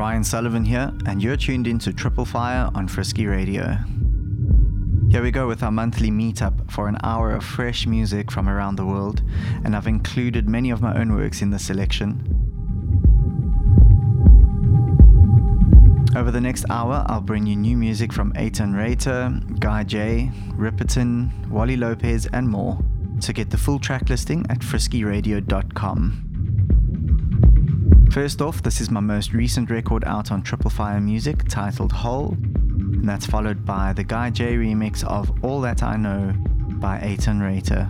Ryan Sullivan here, and you're tuned into Triple Fire on Frisky Radio. Here we go with our monthly meetup for an hour of fresh music from around the world, and I've included many of my own works in the selection. Over the next hour, I'll bring you new music from Eitan Reiter, Guy J, Ripperton, Wally Lopez, and more. To get the full track listing at friskyradio.com. First off, this is my most recent record out on Triple Fire Music titled Whole, and that's followed by the Guy J remix of All That I Know by Eitan Reiter.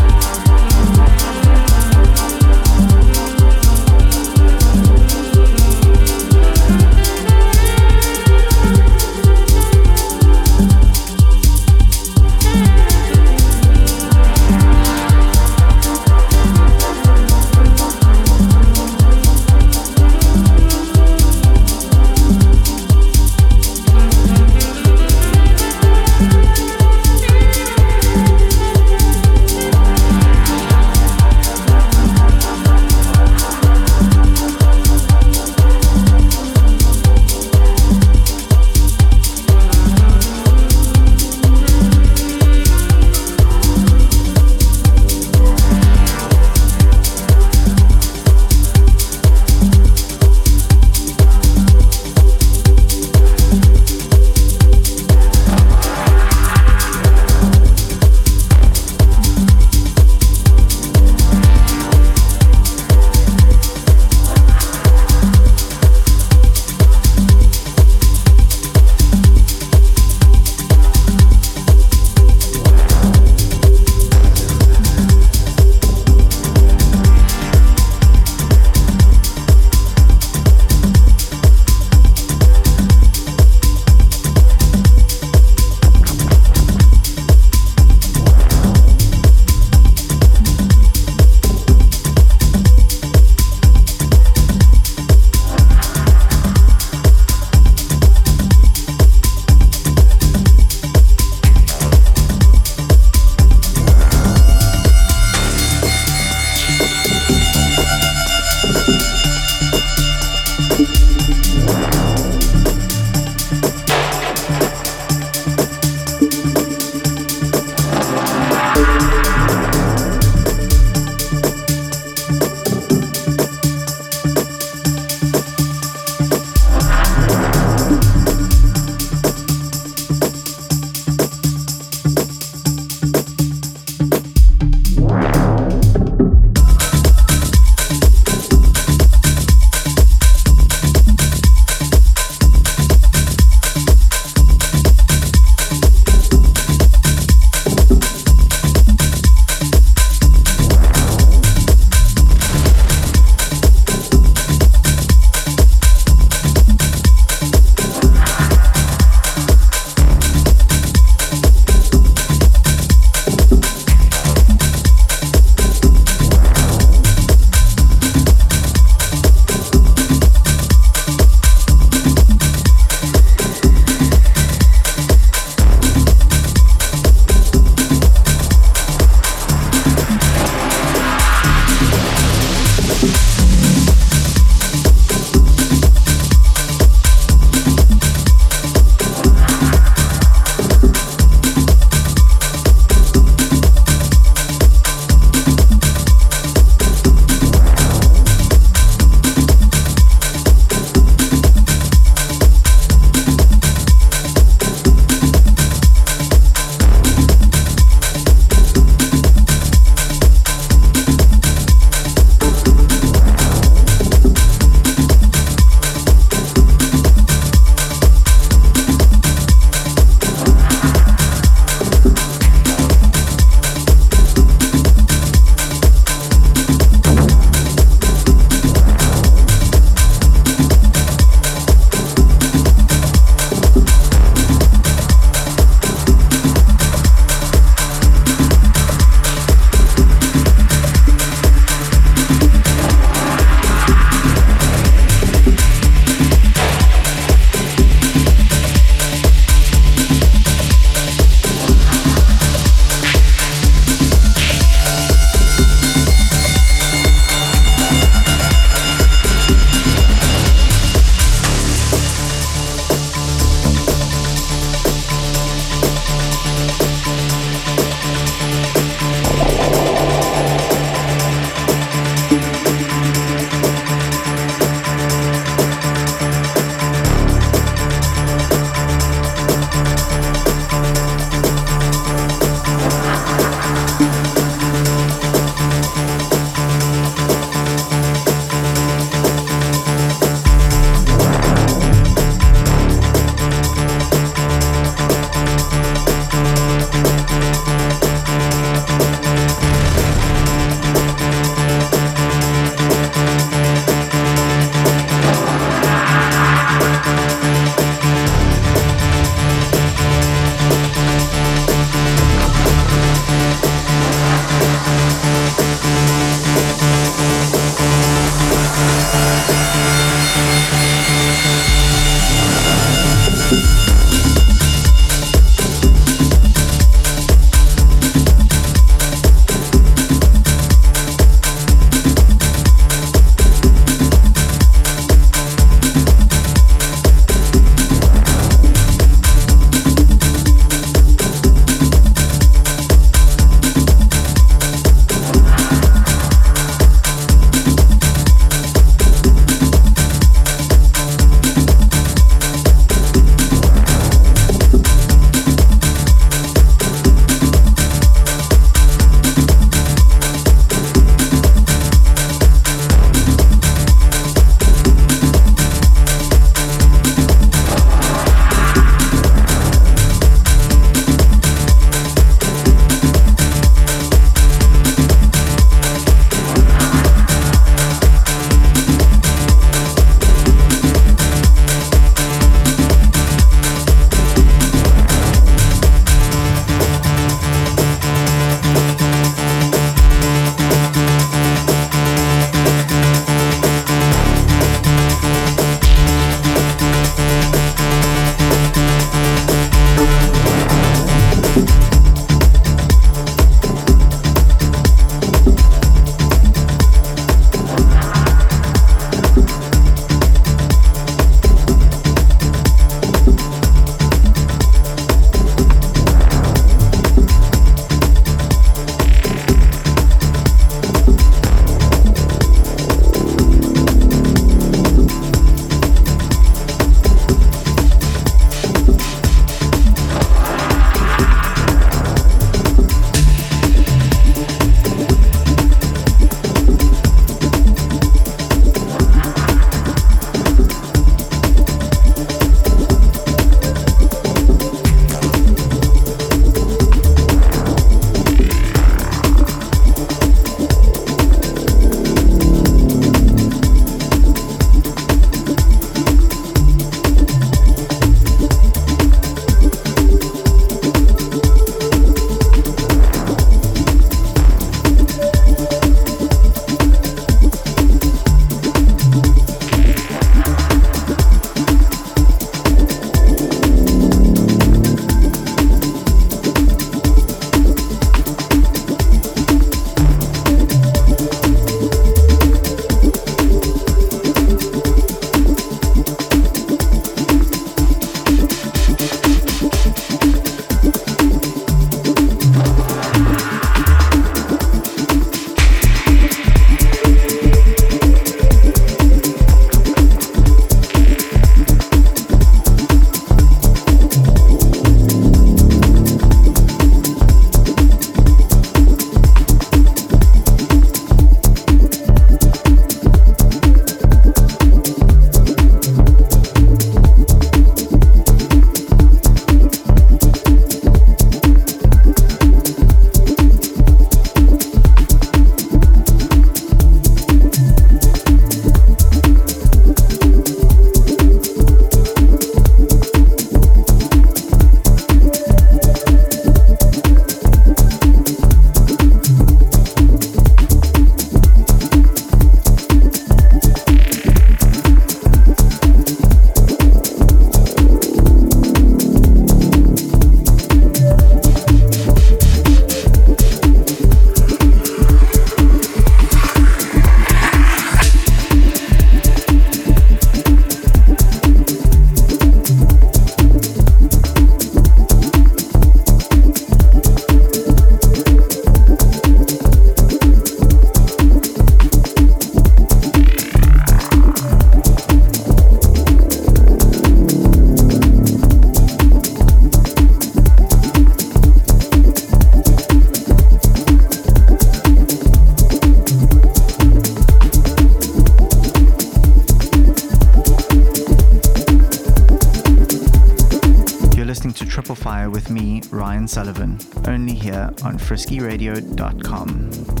Sullivan, only here on friskyradio.com.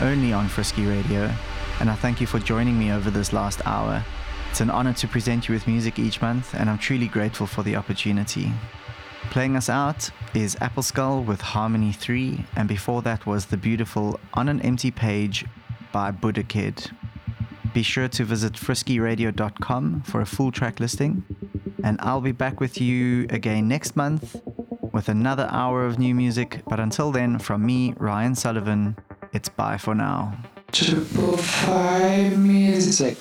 only on Frisky Radio. And I thank you for joining me over this last hour. It's an honor to present you with music each month, and I'm truly grateful for the opportunity. Playing us out is Apple Skull with Harmony 3, and before that was the beautiful On an Empty Page by Buddha Kid. Be sure to visit friskyradio.com for a full track listing, and I'll be back with you again next month with another hour of new music. But until then, from me, Ryan Sullivan, it's bye for now. Triple Fire Music.